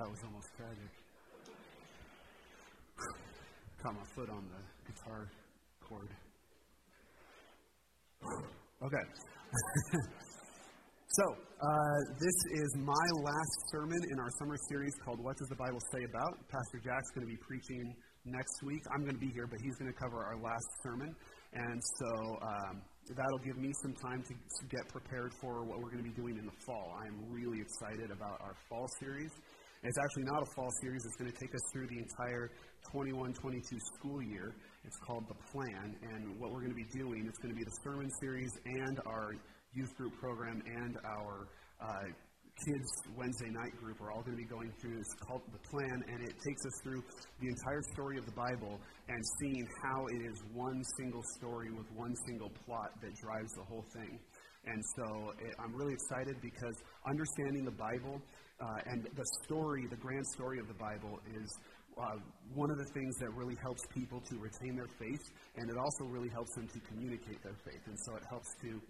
That was almost tragic. Caught my foot on the guitar cord. Okay. so, uh, this is my last sermon in our summer series called What Does the Bible Say About? Pastor Jack's going to be preaching next week. I'm going to be here, but he's going to cover our last sermon. And so um, that'll give me some time to, to get prepared for what we're going to be doing in the fall. I'm really excited about our fall series. It's actually not a fall series. It's going to take us through the entire 21 22 school year. It's called The Plan. And what we're going to be doing, it's going to be the sermon series and our youth group program and our uh, kids Wednesday night group are all going to be going through this called The Plan. And it takes us through the entire story of the Bible and seeing how it is one single story with one single plot that drives the whole thing. And so it, I'm really excited because understanding the Bible uh, and the story, the grand story of the Bible, is uh, one of the things that really helps people to retain their faith, and it also really helps them to communicate their faith. And so it helps to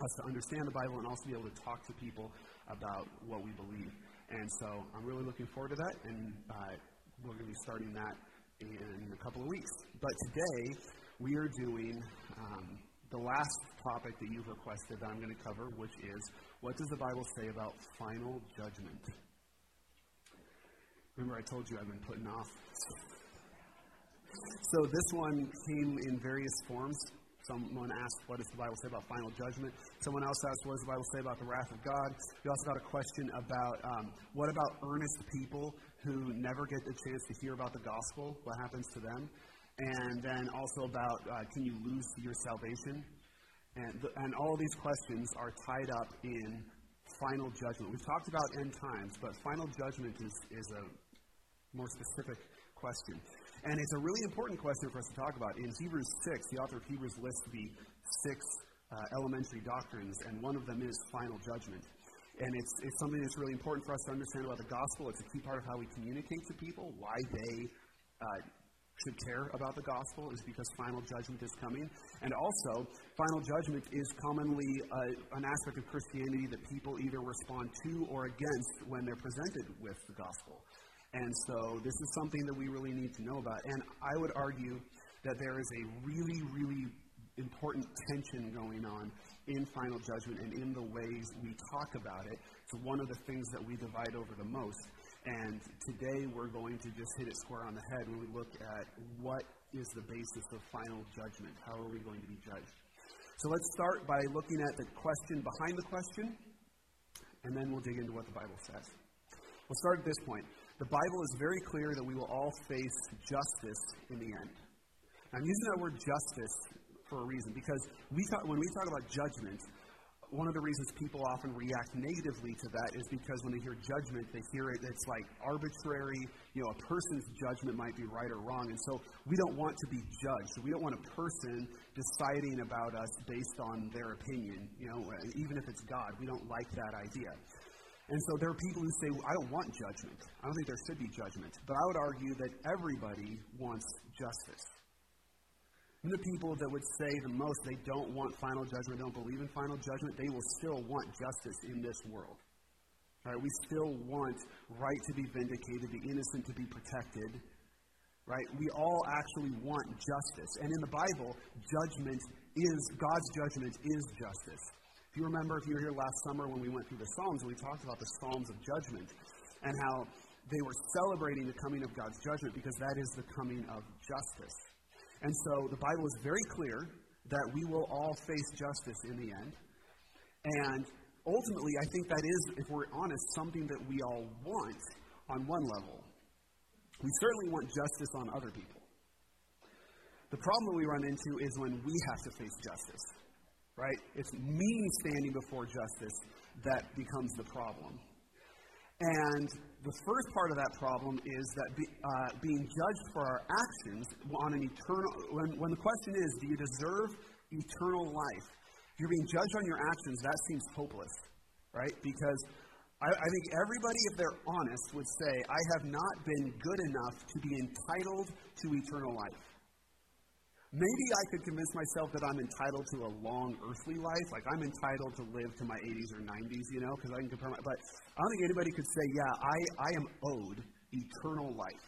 us to understand the Bible and also be able to talk to people about what we believe. And so I'm really looking forward to that, and uh, we're going to be starting that in a couple of weeks. But today we are doing um, the last topic that you've requested that I'm going to cover, which is what does the Bible say about final judgment? Remember, I told you I've been putting off. So this one came in various forms. Someone asked, What does the Bible say about final judgment? Someone else asked, What does the Bible say about the wrath of God? We also got a question about um, what about earnest people who never get the chance to hear about the gospel? What happens to them? And then also about uh, can you lose your salvation? And, and all these questions are tied up in final judgment. We've talked about end times, but final judgment is, is a more specific question. And it's a really important question for us to talk about. In Hebrews 6, the author of Hebrews lists the six uh, elementary doctrines, and one of them is final judgment. And it's, it's something that's really important for us to understand about the gospel. It's a key part of how we communicate to people, why they uh, should care about the gospel is because final judgment is coming. And also, final judgment is commonly uh, an aspect of Christianity that people either respond to or against when they're presented with the gospel. And so, this is something that we really need to know about. And I would argue that there is a really, really important tension going on in final judgment and in the ways we talk about it. It's one of the things that we divide over the most. And today we're going to just hit it square on the head when we look at what is the basis of final judgment. How are we going to be judged? So let's start by looking at the question behind the question, and then we'll dig into what the Bible says. We'll start at this point. The Bible is very clear that we will all face justice in the end. I'm using that word justice for a reason because we talk, when we talk about judgment, one of the reasons people often react negatively to that is because when they hear judgment, they hear it, it's like arbitrary. You know, a person's judgment might be right or wrong. And so we don't want to be judged. We don't want a person deciding about us based on their opinion, you know, even if it's God. We don't like that idea. And so there are people who say, well, I don't want judgment. I don't think there should be judgment. But I would argue that everybody wants justice the people that would say the most they don't want final judgment, don't believe in final judgment, they will still want justice in this world. Right? We still want right to be vindicated, the innocent to be protected. Right? We all actually want justice. And in the Bible, judgment is, God's judgment is justice. If you remember, if you were here last summer when we went through the Psalms, we talked about the Psalms of judgment and how they were celebrating the coming of God's judgment because that is the coming of justice. And so the Bible is very clear that we will all face justice in the end. And ultimately, I think that is, if we're honest, something that we all want on one level. We certainly want justice on other people. The problem that we run into is when we have to face justice, right? It's me standing before justice that becomes the problem. And the first part of that problem is that be, uh, being judged for our actions on an eternal, when, when the question is, do you deserve eternal life? If you're being judged on your actions, that seems hopeless, right? Because I, I think everybody, if they're honest, would say, I have not been good enough to be entitled to eternal life. Maybe I could convince myself that I'm entitled to a long earthly life. Like I'm entitled to live to my 80s or 90s, you know, because I can compare my. But I don't think anybody could say, yeah, I, I am owed eternal life.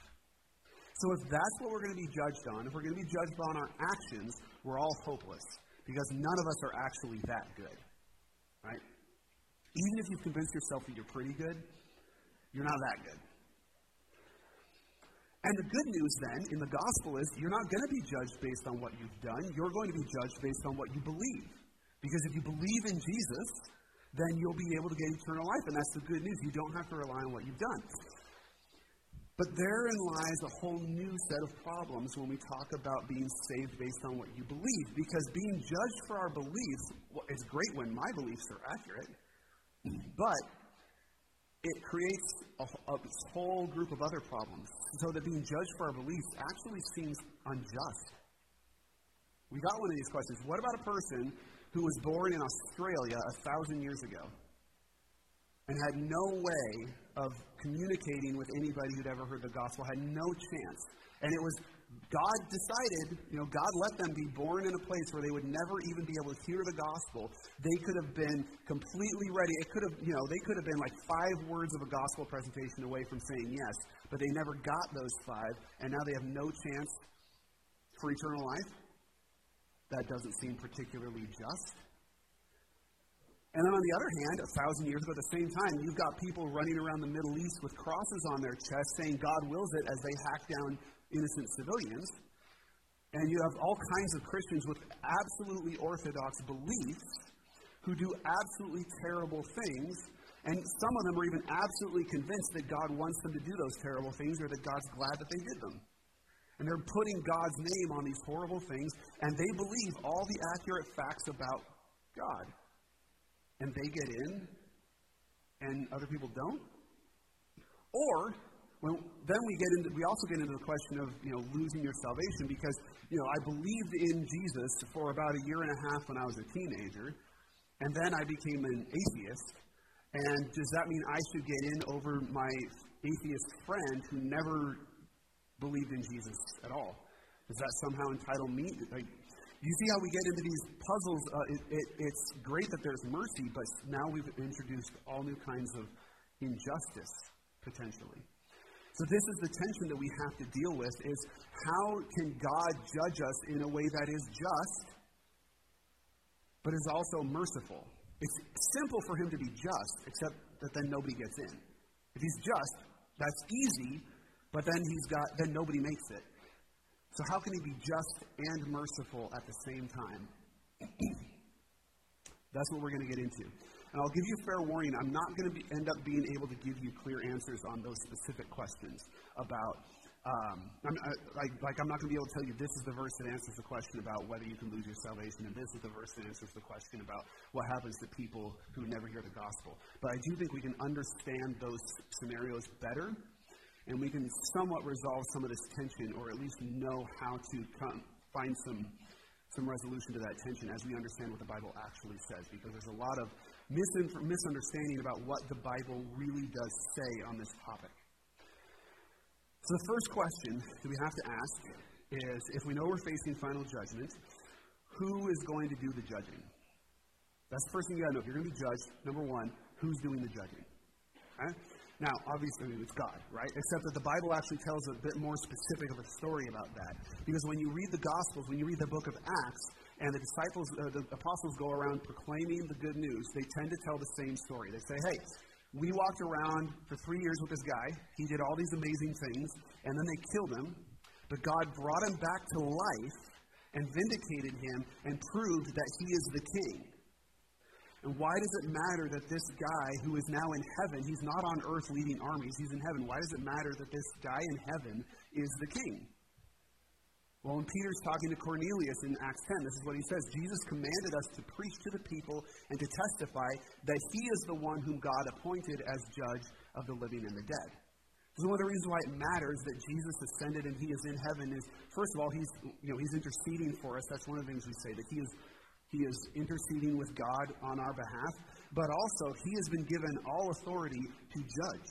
So if that's what we're going to be judged on, if we're going to be judged on our actions, we're all hopeless because none of us are actually that good. Right? Even if you've convinced yourself that you're pretty good, you're not that good. And the good news then in the gospel is you're not going to be judged based on what you've done. You're going to be judged based on what you believe. Because if you believe in Jesus, then you'll be able to get eternal life. And that's the good news. You don't have to rely on what you've done. But therein lies a whole new set of problems when we talk about being saved based on what you believe. Because being judged for our beliefs, well, it's great when my beliefs are accurate, but it creates a, a, whole group of other problems. So that being judged for our beliefs actually seems unjust. We got one of these questions. What about a person who was born in Australia a thousand years ago and had no way of communicating with anybody who'd ever heard the gospel, had no chance? And it was God decided, you know, God let them be born in a place where they would never even be able to hear the gospel. They could have been completely ready. It could have, you know, they could have been like five words of a gospel presentation away from saying yes, but they never got those five, and now they have no chance for eternal life. That doesn't seem particularly just. And then on the other hand, a thousand years ago at the same time, you've got people running around the Middle East with crosses on their chests saying God wills it as they hack down innocent civilians. And you have all kinds of Christians with absolutely orthodox beliefs who do absolutely terrible things. And some of them are even absolutely convinced that God wants them to do those terrible things or that God's glad that they did them. And they're putting God's name on these horrible things, and they believe all the accurate facts about God. And they get in, and other people don't. Or when, then we get into, we also get into the question of, you know, losing your salvation because, you know, I believed in Jesus for about a year and a half when I was a teenager, and then I became an atheist. And does that mean I should get in over my atheist friend who never believed in Jesus at all? Does that somehow entitle me? Like, you see how we get into these puzzles? Uh, it, it, it's great that there's mercy, but now we've introduced all new kinds of injustice, potentially. So this is the tension that we have to deal with is how can God judge us in a way that is just but is also merciful? It's simple for him to be just, except that then nobody gets in. If he's just, that's easy, but then he's got then nobody makes it. So how can he be just and merciful at the same time? that's what we're going to get into. And I'll give you fair warning, I'm not going to end up being able to give you clear answers on those specific questions about. Um, I'm, I, like, like, I'm not going to be able to tell you this is the verse that answers the question about whether you can lose your salvation, and this is the verse that answers the question about what happens to people who never hear the gospel. But I do think we can understand those scenarios better, and we can somewhat resolve some of this tension, or at least know how to come, find some some resolution to that tension as we understand what the Bible actually says, because there's a lot of misunderstanding about what the Bible really does say on this topic. So, the first question that we have to ask is if we know we're facing final judgment, who is going to do the judging? That's the first thing you gotta know. If you're to be judged, number one, who's doing the judging? Okay? Now, obviously, it's God, right? Except that the Bible actually tells a bit more specific of a story about that. Because when you read the Gospels, when you read the book of Acts, and the disciples, uh, the apostles go around proclaiming the good news, they tend to tell the same story. They say, hey, we walked around for three years with this guy. He did all these amazing things, and then they killed him. But God brought him back to life and vindicated him and proved that he is the king. And why does it matter that this guy who is now in heaven, he's not on earth leading armies, he's in heaven. Why does it matter that this guy in heaven is the king? Well, when Peter's talking to Cornelius in Acts 10, this is what he says Jesus commanded us to preach to the people and to testify that he is the one whom God appointed as judge of the living and the dead. So one of the reasons why it matters that Jesus ascended and he is in heaven is, first of all, he's, you know, he's interceding for us. That's one of the things we say, that he is, he is interceding with God on our behalf. But also, he has been given all authority to judge.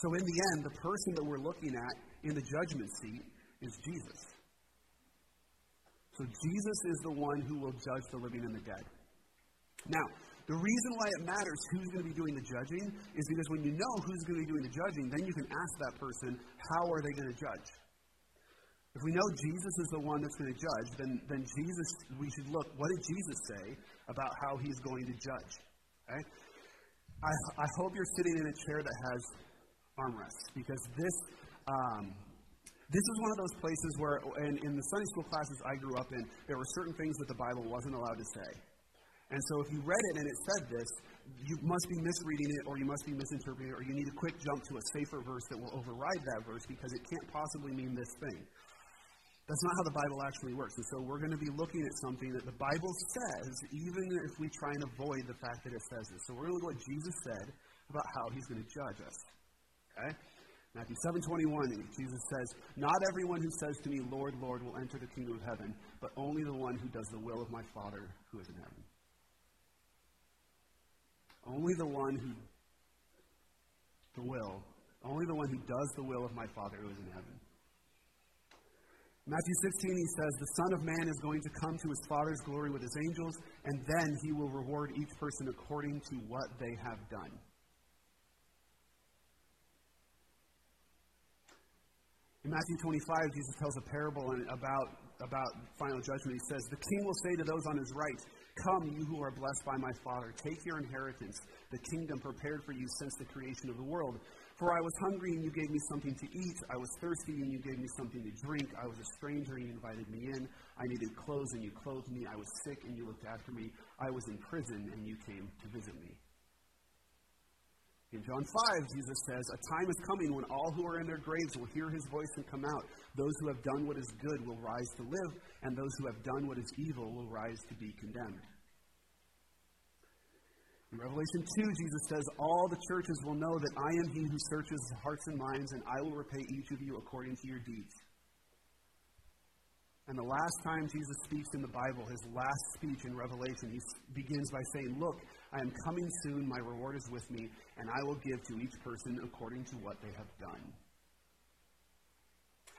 So in the end, the person that we're looking at in the judgment seat is Jesus. So Jesus is the one who will judge the living and the dead. Now, the reason why it matters who's going to be doing the judging is because when you know who's going to be doing the judging, then you can ask that person, how are they going to judge? If we know Jesus is the one that's going to judge, then, then Jesus, we should look, what did Jesus say about how he's going to judge? Okay? I, I hope you're sitting in a chair that has armrests because this, um, this is one of those places where, in, in the Sunday school classes I grew up in, there were certain things that the Bible wasn't allowed to say. And so if you read it and it said this, you must be misreading it or you must be misinterpreting it or you need a quick jump to a safer verse that will override that verse because it can't possibly mean this thing. That's not how the Bible actually works. And so we're going to be looking at something that the Bible says, even if we try and avoid the fact that it says this. So we're going to look at what Jesus said about how he's going to judge us. Okay? Matthew 7:21, Jesus says, "Not everyone who says to me, Lord, Lord, will enter the kingdom of heaven, but only the one who does the will of my Father who is in heaven." Only the one who the will, only the one who does the will of my Father who is in heaven. Matthew 16, he says, The Son of Man is going to come to his Father's glory with his angels, and then he will reward each person according to what they have done. In Matthew 25, Jesus tells a parable about, about final judgment. He says, The king will say to those on his right, Come, you who are blessed by my Father, take your inheritance, the kingdom prepared for you since the creation of the world. For I was hungry, and you gave me something to eat. I was thirsty, and you gave me something to drink. I was a stranger, and you invited me in. I needed clothes, and you clothed me. I was sick, and you looked after me. I was in prison, and you came to visit me. In John 5, Jesus says, A time is coming when all who are in their graves will hear his voice and come out. Those who have done what is good will rise to live, and those who have done what is evil will rise to be condemned. In Revelation 2, Jesus says, All the churches will know that I am he who searches hearts and minds, and I will repay each of you according to your deeds. And the last time Jesus speaks in the Bible, his last speech in Revelation, he begins by saying, Look, I am coming soon, my reward is with me, and I will give to each person according to what they have done.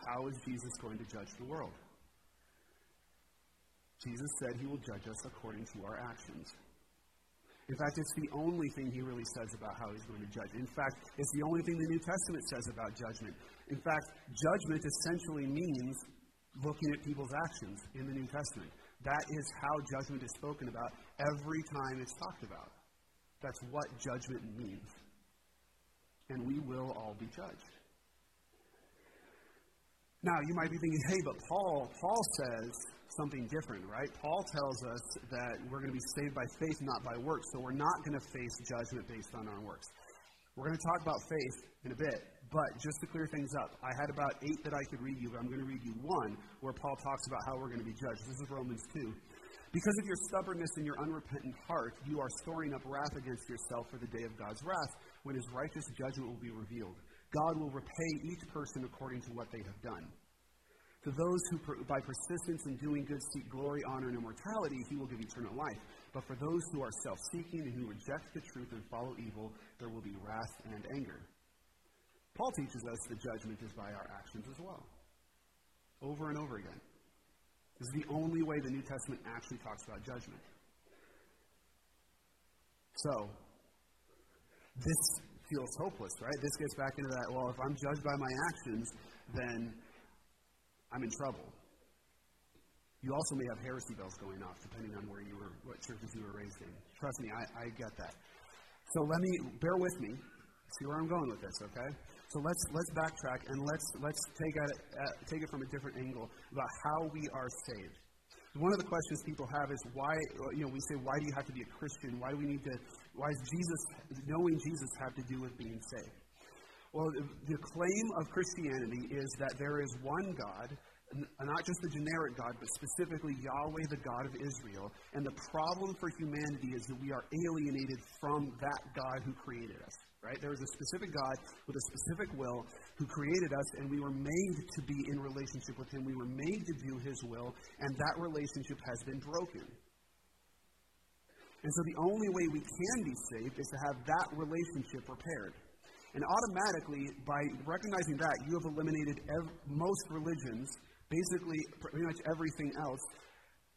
How is Jesus going to judge the world? Jesus said he will judge us according to our actions. In fact, it's the only thing he really says about how he's going to judge. In fact, it's the only thing the New Testament says about judgment. In fact, judgment essentially means looking at people's actions in the New Testament. That is how judgment is spoken about every time it's talked about. That's what judgment means. And we will all be judged. Now, you might be thinking, hey, but Paul, Paul says something different, right? Paul tells us that we're going to be saved by faith, not by works. So we're not going to face judgment based on our works. We're going to talk about faith in a bit, but just to clear things up, I had about eight that I could read you, but I'm going to read you one where Paul talks about how we're going to be judged. This is Romans 2. Because of your stubbornness and your unrepentant heart, you are storing up wrath against yourself for the day of God's wrath, when his righteous judgment will be revealed. God will repay each person according to what they have done. To those who, by persistence in doing good, seek glory, honor, and immortality, he will give eternal life. But for those who are self seeking and who reject the truth and follow evil, there will be wrath and anger. Paul teaches us that judgment is by our actions as well. Over and over again. This is the only way the New Testament actually talks about judgment. So, this feels hopeless, right? This gets back into that, well, if I'm judged by my actions, then I'm in trouble. You also may have heresy bells going off, depending on where you were, what churches you were raised in. Trust me, I, I get that. So let me bear with me. See where I'm going with this, okay? So let's let's backtrack and let's let's take it uh, take it from a different angle about how we are saved. One of the questions people have is why you know we say why do you have to be a Christian? Why do we need to? Why does Jesus knowing Jesus have to do with being saved? Well, the claim of Christianity is that there is one God, not just the generic God, but specifically Yahweh, the God of Israel. And the problem for humanity is that we are alienated from that God who created us. Right? There is a specific God with a specific will who created us, and we were made to be in relationship with Him. We were made to do His will, and that relationship has been broken. And so the only way we can be saved is to have that relationship repaired. And automatically, by recognizing that, you have eliminated ev- most religions, basically pretty much everything else,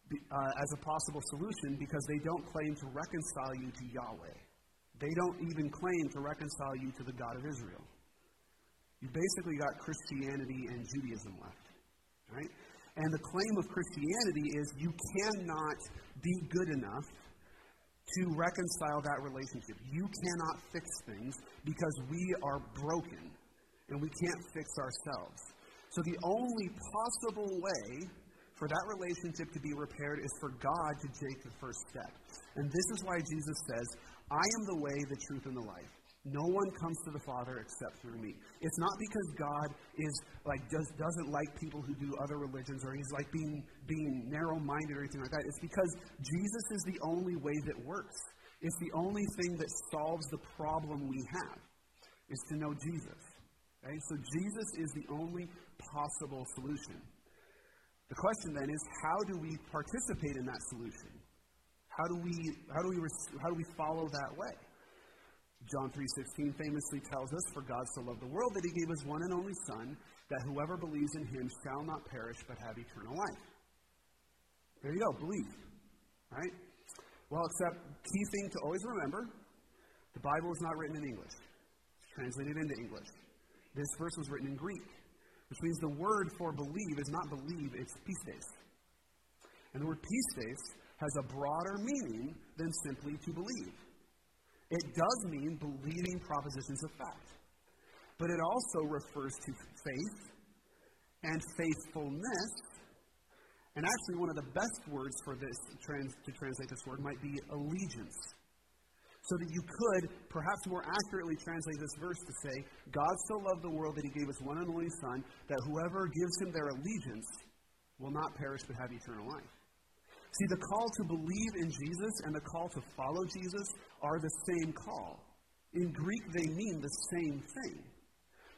uh, as a possible solution because they don't claim to reconcile you to Yahweh. They don't even claim to reconcile you to the God of Israel. You basically got Christianity and Judaism left, right? And the claim of Christianity is you cannot be good enough to reconcile that relationship. You cannot fix things because we are broken and we can't fix ourselves. So the only possible way for that relationship to be repaired is for God to take the first step. And this is why Jesus says, I am the way, the truth, and the life. No one comes to the Father except through me. It's not because God is like does, doesn't like people who do other religions or he's like being being narrow-minded or anything like that. It's because Jesus is the only way that works. It's the only thing that solves the problem we have is to know Jesus. Okay? So Jesus is the only possible solution. The question then is how do we participate in that solution? How do we how do we how do we follow that way? John 3:16 famously tells us for God so loved the world that he gave his one and only son that whoever believes in him shall not perish but have eternal life. There you go, believe. Right? Well, except key thing to always remember, the Bible is not written in English. It's translated into English. This verse was written in Greek which means the word for believe is not believe, it's pistis. And the word pistis has a broader meaning than simply to believe. It does mean believing propositions of fact, but it also refers to faith and faithfulness. And actually, one of the best words for this trans, to translate this word might be allegiance so that you could perhaps more accurately translate this verse to say, God so loved the world that he gave his one and only Son, that whoever gives him their allegiance will not perish but have eternal life. See, the call to believe in Jesus and the call to follow Jesus are the same call. In Greek, they mean the same thing.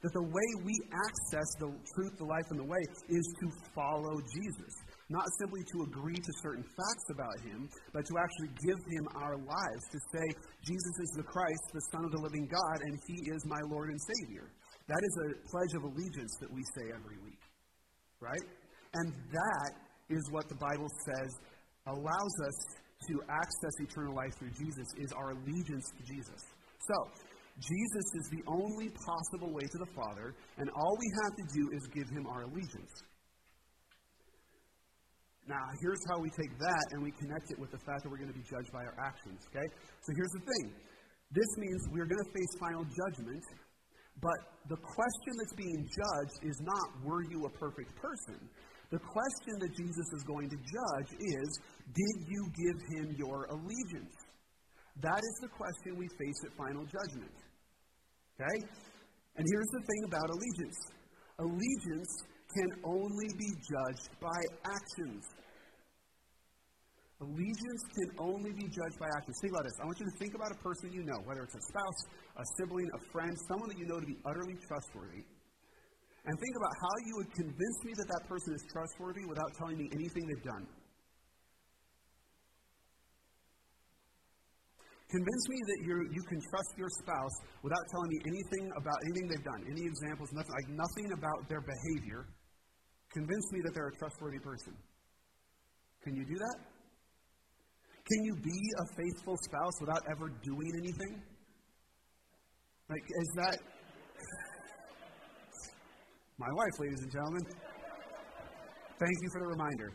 That the way we access the truth, the life, and the way is to follow Jesus not simply to agree to certain facts about him, but to actually give him our lives, to say, Jesus is the Christ, the Son of the living God, and he is my Lord and Savior. That is a pledge of allegiance that we say every week, right? And that is what the Bible says allows us to access eternal life through Jesus, is our allegiance to Jesus. So, Jesus is the only possible way to the Father, and all we have to do is give him our allegiance. Now, here's how we take that and we connect it with the fact that we're going to be judged by our actions, okay? So here's the thing this means we're going to face final judgment, but the question that's being judged is not, were you a perfect person? The question that Jesus is going to judge is, did you give him your allegiance? That is the question we face at final judgment. Okay? And here's the thing about allegiance allegiance can only be judged by actions. Allegiance can only be judged by actions. Think about this. I want you to think about a person you know, whether it's a spouse, a sibling, a friend, someone that you know to be utterly trustworthy. And think about how you would convince me that that person is trustworthy without telling me anything they've done. Convince me that you you can trust your spouse without telling me anything about anything they've done, any examples, nothing, like nothing about their behavior. Convince me that they're a trustworthy person. Can you do that? Can you be a faithful spouse without ever doing anything? Like, is that. My wife, ladies and gentlemen. Thank you for the reminder.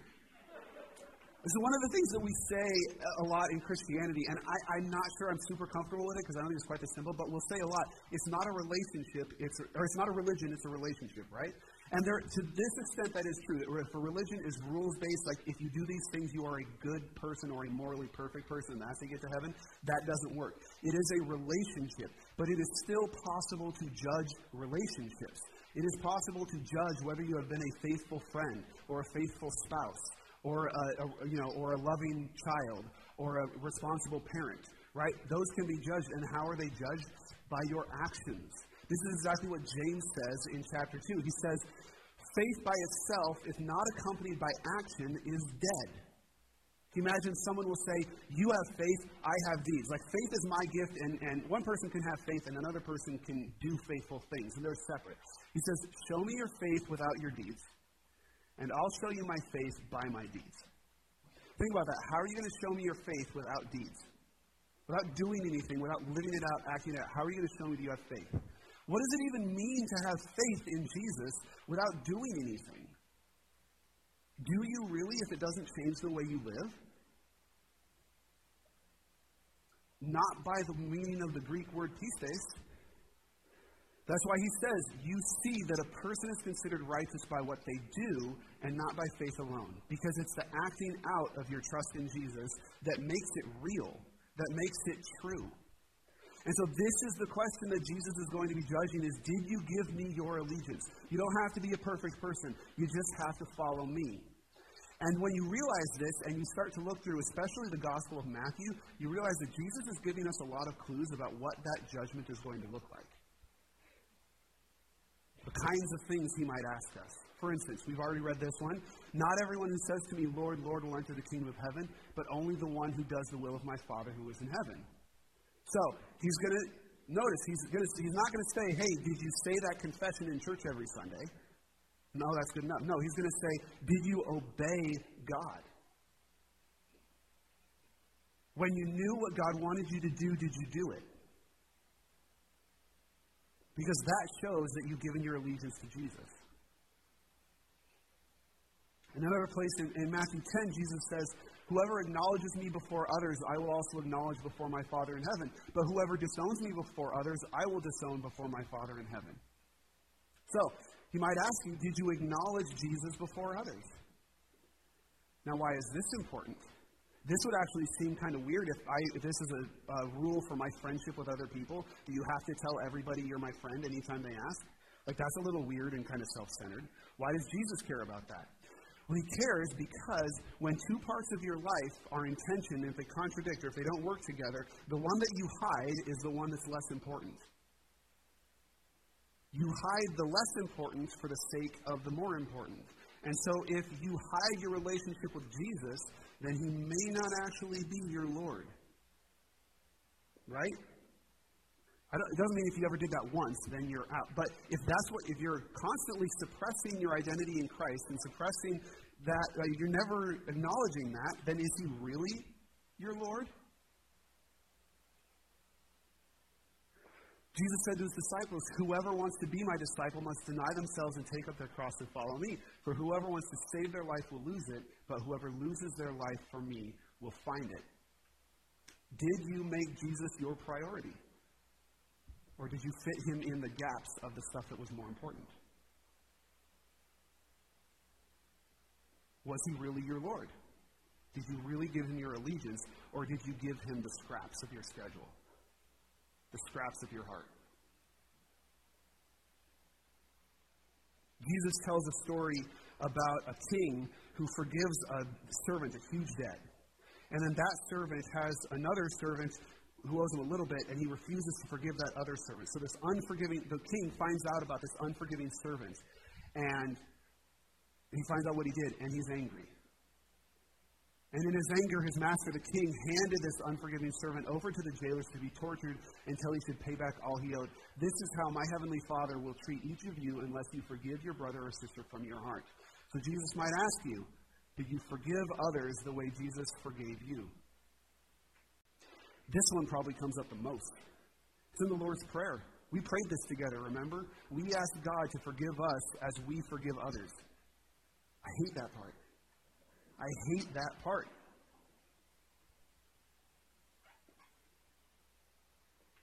So one of the things that we say a lot in Christianity, and I, am not sure I'm super comfortable with it because I don't think it's quite this simple, but we'll say a lot. It's not a relationship, it's a, or it's not a religion, it's a relationship, right? And there, to this extent, that is true. If a religion is rules based. Like if you do these things, you are a good person or a morally perfect person. And that's how you get to heaven. That doesn't work. It is a relationship, but it is still possible to judge relationships. It is possible to judge whether you have been a faithful friend or a faithful spouse or a, a, you know, or a loving child, or a responsible parent, right? Those can be judged. And how are they judged? By your actions. This is exactly what James says in chapter 2. He says, faith by itself, if not accompanied by action, is dead. Can you imagine someone will say, You have faith, I have deeds. Like faith is my gift, and, and one person can have faith and another person can do faithful things, and they're separate. He says, Show me your faith without your deeds, and I'll show you my faith by my deeds. think about that. How are you going to show me your faith without deeds? Without doing anything, without living it out, acting it out, how are you going to show me that you have faith? What does it even mean to have faith in Jesus without doing anything? Do you really if it doesn't change the way you live? Not by the meaning of the Greek word pistis. That's why he says, You see that a person is considered righteous by what they do and not by faith alone. Because it's the acting out of your trust in Jesus that makes it real, that makes it true. And so this is the question that Jesus is going to be judging is did you give me your allegiance? You don't have to be a perfect person. You just have to follow me. And when you realize this and you start to look through, especially the Gospel of Matthew, you realize that Jesus is giving us a lot of clues about what that judgment is going to look like. The kinds of things he might ask us. For instance, we've already read this one. Not everyone who says to me, Lord, Lord, will enter the kingdom of heaven, but only the one who does the will of my Father who is in heaven. So he's going to notice he's going to he's not going to say, "Hey, did you say that confession in church every Sunday?" No, that's good enough. No, he's going to say, Did you obey God? When you knew what God wanted you to do, did you do it? Because that shows that you've given your allegiance to Jesus. Another place in, in Matthew 10, Jesus says, Whoever acknowledges me before others, I will also acknowledge before my Father in heaven. But whoever disowns me before others, I will disown before my Father in heaven. So, he might ask you, did you acknowledge Jesus before others? Now, why is this important? This would actually seem kind of weird if, I, if this is a, a rule for my friendship with other people. Do you have to tell everybody you're my friend anytime they ask? Like, that's a little weird and kind of self centered. Why does Jesus care about that? Well, he cares because when two parts of your life are in tension, if they contradict or if they don't work together, the one that you hide is the one that's less important. You hide the less important for the sake of the more important. And so, if you hide your relationship with Jesus, then he may not actually be your Lord. Right? It doesn't mean if you ever did that once, then you're out. But if that's what, if you're constantly suppressing your identity in Christ and suppressing that, uh, you're never acknowledging that, then is he really your Lord? Jesus said to his disciples, Whoever wants to be my disciple must deny themselves and take up their cross and follow me. For whoever wants to save their life will lose it, but whoever loses their life for me will find it. Did you make Jesus your priority? Or did you fit him in the gaps of the stuff that was more important? Was he really your Lord? Did you really give him your allegiance, or did you give him the scraps of your schedule? the scraps of your heart. Jesus tells a story about a king who forgives a servant a huge debt. And then that servant has another servant who owes him a little bit, and he refuses to forgive that other servant. So this unforgiving, the king finds out about this unforgiving servant, and he finds out what he did, and he's angry. And in his anger, his master, the king, handed this unforgiving servant over to the jailers to be tortured until he should pay back all he owed. This is how my heavenly Father will treat each of you unless you forgive your brother or sister from your heart. So Jesus might ask you, did you forgive others the way Jesus forgave you? This one probably comes up the most. It's in the Lord's Prayer. We prayed this together, remember? We asked God to forgive us as we forgive others. I hate that part. I hate that part.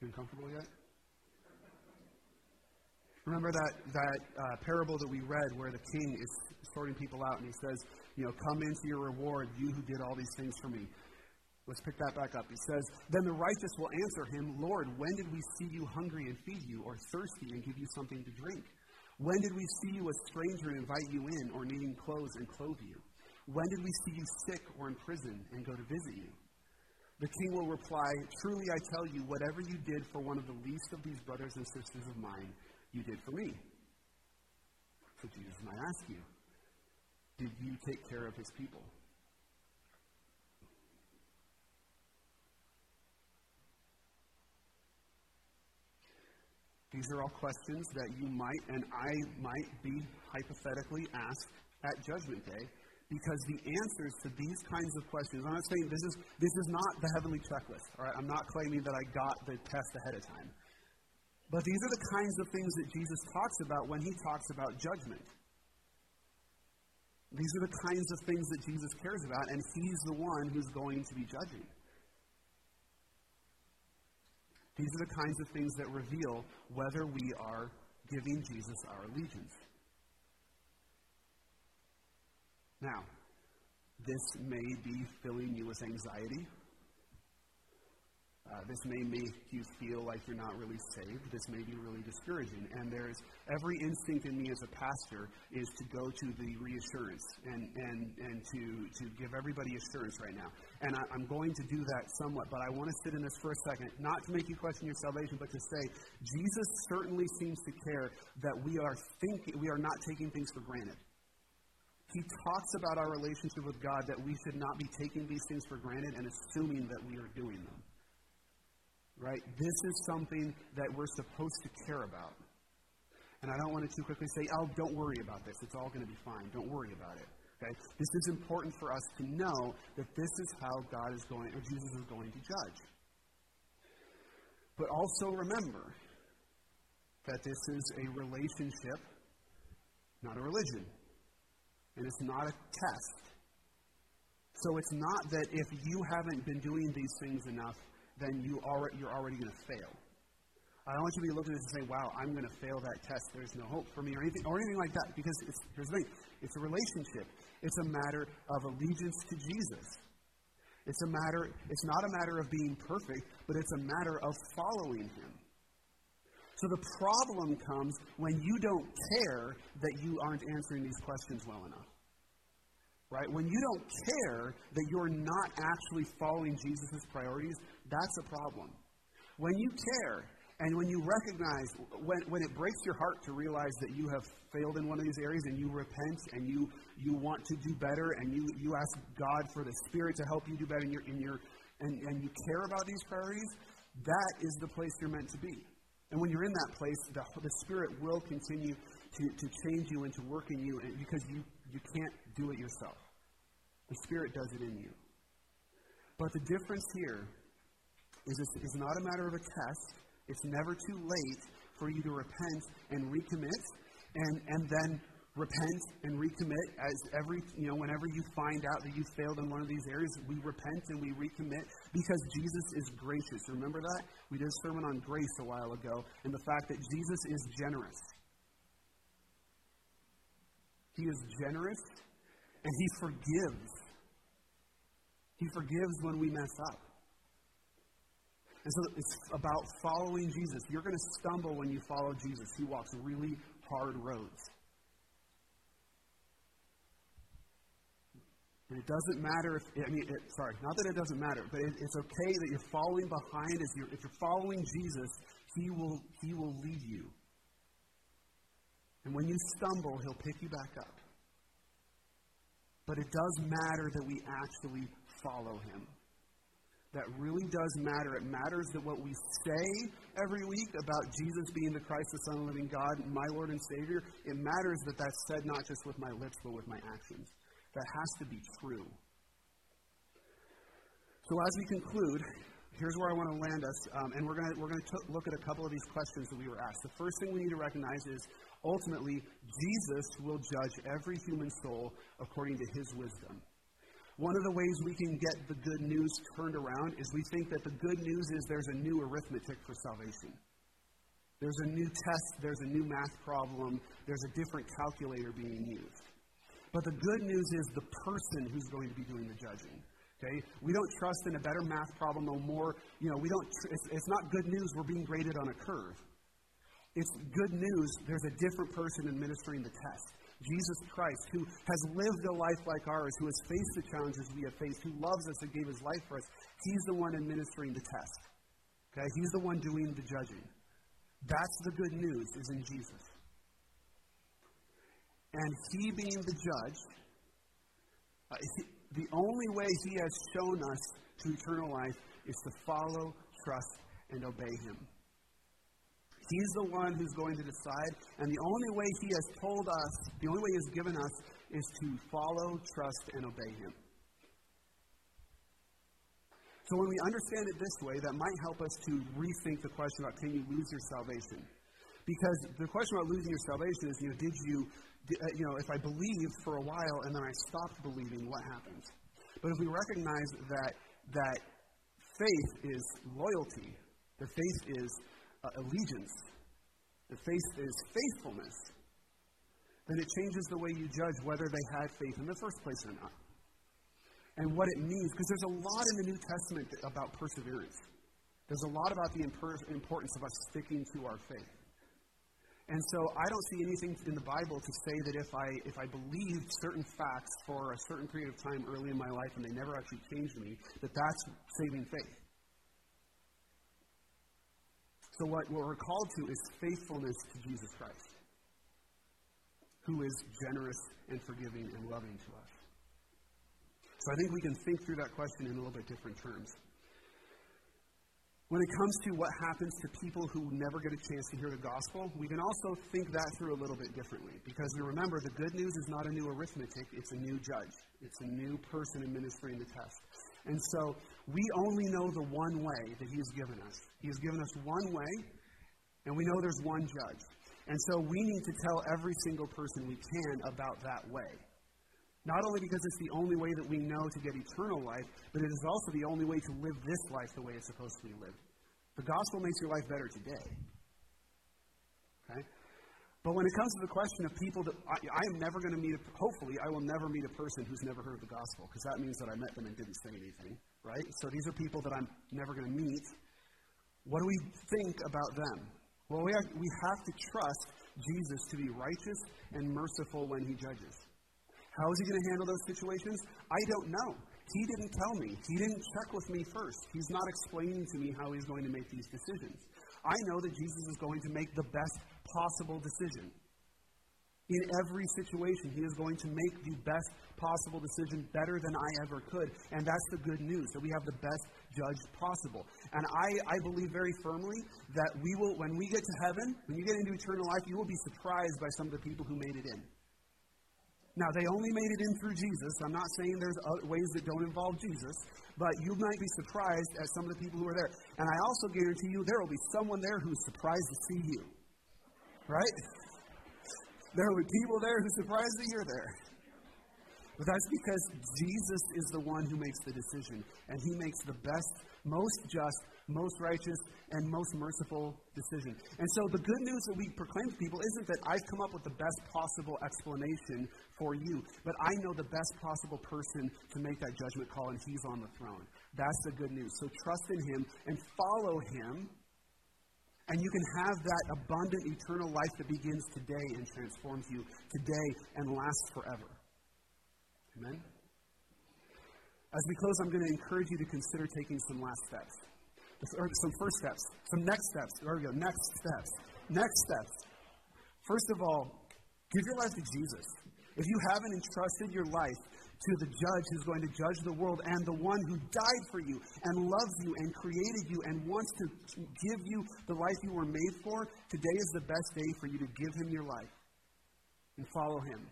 You uncomfortable yet? Remember that, that uh, parable that we read where the king is sorting people out and he says, You know, come into your reward, you who did all these things for me. Let's pick that back up. He says, Then the righteous will answer him, Lord, when did we see you hungry and feed you, or thirsty and give you something to drink? When did we see you a stranger and invite you in, or needing clothes and clothe you? When did we see you sick or in prison and go to visit you? The king will reply, Truly I tell you, whatever you did for one of the least of these brothers and sisters of mine, you did for me. So Jesus might ask you, Did you take care of his people? These are all questions that you might and I might be hypothetically asked at Judgment Day because the answers to these kinds of questions, I'm not saying this is, this is not the heavenly checklist, all right? I'm not claiming that I got the test ahead of time. But these are the kinds of things that Jesus talks about when he talks about judgment. These are the kinds of things that Jesus cares about, and he's the one who's going to be judging. These are the kinds of things that reveal whether we are giving Jesus our allegiance. Now, this may be filling you with anxiety. Uh, this may make you feel like you're not really saved. This may be really discouraging. And there's every instinct in me as a pastor is to go to the reassurance and, and, and to, to give everybody assurance right now. And I, I'm going to do that somewhat, but I want to sit in this for a second, not to make you question your salvation, but to say Jesus certainly seems to care that we are thinking, we are not taking things for granted. He talks about our relationship with God that we should not be taking these things for granted and assuming that we are doing them. Right? This is something that we're supposed to care about. And I don't want to too quickly say, oh, don't worry about this. It's all going to be fine. Don't worry about it. Okay? This is important for us to know that this is how God is going, or Jesus is going to judge. But also remember that this is a relationship, not a religion and it's not a test. So it's not that if you haven't been doing these things enough, then you already, you're already going to fail. I don't want you to be looking at this and say, wow, I'm going to fail that test. There's no hope for me or anything, or anything like that. Because it's, here's the thing it's a relationship, it's a matter of allegiance to Jesus. It's a matter, it's not a matter of being perfect, but it's a matter of following him. So the problem comes when you don't care that you aren't answering these questions well enough. Right? When you don't care that you're not actually following Jesus' priorities, that's a problem. When you care and when you recognize, when, when it breaks your heart to realize that you have failed in one of these areas and you repent and you, you want to do better and you, you ask God for the Spirit to help you do better in your, in your, and, and you care about these priorities, that is the place you're meant to be. And when you're in that place, the, the Spirit will continue to, to change you and to work in you and, because you, you can't do it yourself. The Spirit does it in you. But the difference here is it's, it's not a matter of a test. It's never too late for you to repent and recommit and, and then repent and recommit as every you know whenever you find out that you failed in one of these areas we repent and we recommit because jesus is gracious. Remember that? We did a sermon on grace a while ago and the fact that jesus is generous. He is generous and he forgives. He forgives when we mess up and so it's about following jesus you're going to stumble when you follow jesus he walks really hard roads And it doesn't matter if, I mean, it, sorry, not that it doesn't matter, but it, it's okay that you're following behind. As you're, if you're following Jesus, he will, he will lead you. And when you stumble, He'll pick you back up. But it does matter that we actually follow Him. That really does matter. It matters that what we say every week about Jesus being the Christ, the Son of the living God, my Lord and Savior, it matters that that's said not just with my lips, but with my actions. That has to be true. So, as we conclude, here's where I want to land us, um, and we're going we're gonna look at a couple of these questions that we were asked. The first thing we need to recognize is ultimately, Jesus will judge every human soul according to his wisdom. One of the ways we can get the good news turned around is we think that the good news is there's a new arithmetic for salvation. There's a new test, there's a new math problem, there's a different calculator being used. But the good news is the person who's going to be doing the judging. Okay? We don't trust in a better math problem no more. You know, we don't, tr- it's, it's not good news we're being graded on a curve. It's good news there's a different person administering the test. Jesus Christ, who has lived a life like ours, who has faced the challenges we have faced, who loves us and gave his life for us, he's the one administering the test. Okay? He's the one doing the judging. That's the good news, is in Jesus. And he being the judge, uh, he, the only way he has shown us to eternal life is to follow, trust, and obey him. He's the one who's going to decide, and the only way he has told us, the only way he has given us, is to follow, trust, and obey Him. So when we understand it this way, that might help us to rethink the question about can you lose your salvation? Because the question about losing your salvation is, you know, did you, uh, you know, if I believed for a while and then I stopped believing, what happens? But if we recognize that that faith is loyalty, the faith is uh, allegiance, the faith is faithfulness, then it changes the way you judge whether they had faith in the first place or not. And what it means, because there's a lot in the New Testament about perseverance. There's a lot about the importance of us sticking to our faith. And so I don't see anything in the Bible to say that if I if I believed certain facts for a certain period of time early in my life and they never actually changed me, that that's saving faith. So what, what we're called to is faithfulness to Jesus Christ, who is generous and forgiving and loving to us. So I think we can think through that question in a little bit different terms. When it comes to what happens to people who never get a chance to hear the gospel, we can also think that through a little bit differently. Because we remember the good news is not a new arithmetic, it's a new judge. It's a new person administering the test. And so we only know the one way that He has given us. He has given us one way, and we know there's one judge. And so we need to tell every single person we can about that way. Not only because it's the only way that we know to get eternal life, but it is also the only way to live this life the way it's supposed to be lived. The gospel makes your life better today. Okay? But when it comes to the question of people that I, I am never going to meet, a, hopefully, I will never meet a person who's never heard the gospel, because that means that I met them and didn't say anything, right? So these are people that I'm never going to meet. What do we think about them? Well, we have, we have to trust Jesus to be righteous and merciful when he judges. How is he going to handle those situations? I don't know. He didn't tell me. He didn't check with me first. He's not explaining to me how he's going to make these decisions. I know that Jesus is going to make the best possible decision. In every situation, he is going to make the best possible decision better than I ever could. And that's the good news, that we have the best judge possible. And I, I believe very firmly that we will, when we get to heaven, when you get into eternal life, you will be surprised by some of the people who made it in. Now, they only made it in through Jesus. I'm not saying there's ways that don't involve Jesus, but you might be surprised at some of the people who are there. And I also guarantee you there will be someone there who's surprised to see you. Right? There will be people there who surprised that you're there. But that's because Jesus is the one who makes the decision, and he makes the best, most just, most righteous, and most merciful decision. And so the good news that we proclaim to people isn't that I've come up with the best possible explanation for you, but I know the best possible person to make that judgment call, and he's on the throne. That's the good news. So trust in him and follow him. And you can have that abundant eternal life that begins today and transforms you today and lasts forever. Amen? As we close, I'm going to encourage you to consider taking some last steps or some first steps, some next steps. There we go. Next steps. Next steps. First of all, give your life to Jesus. If you haven't entrusted your life to the judge who's going to judge the world and the one who died for you and loves you and created you and wants to give you the life you were made for, today is the best day for you to give him your life and follow him.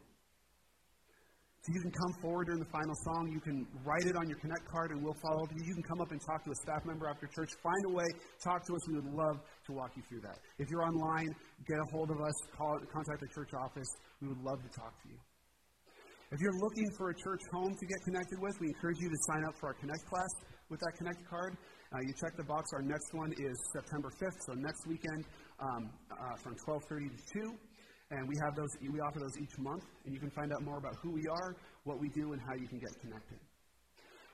So you can come forward during the final song. You can write it on your Connect card and we'll follow up you. You can come up and talk to a staff member after church. Find a way, talk to us. We would love to walk you through that. If you're online, get a hold of us, call, contact the church office. We would love to talk to you. If you're looking for a church home to get connected with, we encourage you to sign up for our Connect class with that Connect card. Uh, you check the box. Our next one is September 5th, so next weekend um, uh, from 12:30 to 2. And we have those, we offer those each month, and you can find out more about who we are, what we do, and how you can get connected.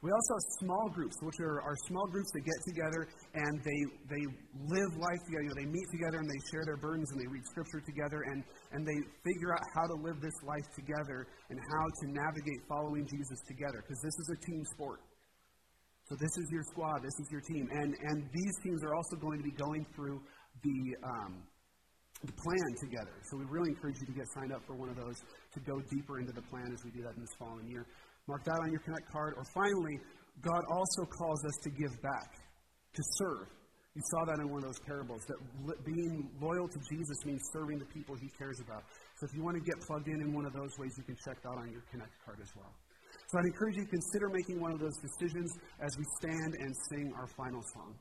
We also have small groups, which are our small groups that get together and they, they live life together. You know, they meet together and they share their burdens and they read scripture together and, and they figure out how to live this life together and how to navigate following Jesus together because this is a team sport. So this is your squad, this is your team. And, and these teams are also going to be going through the, um, the plan together. So we really encourage you to get signed up for one of those to go deeper into the plan as we do that in this following year. Mark that on your Connect card. Or finally, God also calls us to give back, to serve. You saw that in one of those parables, that being loyal to Jesus means serving the people he cares about. So if you want to get plugged in in one of those ways, you can check that on your Connect card as well. So I'd encourage you to consider making one of those decisions as we stand and sing our final song.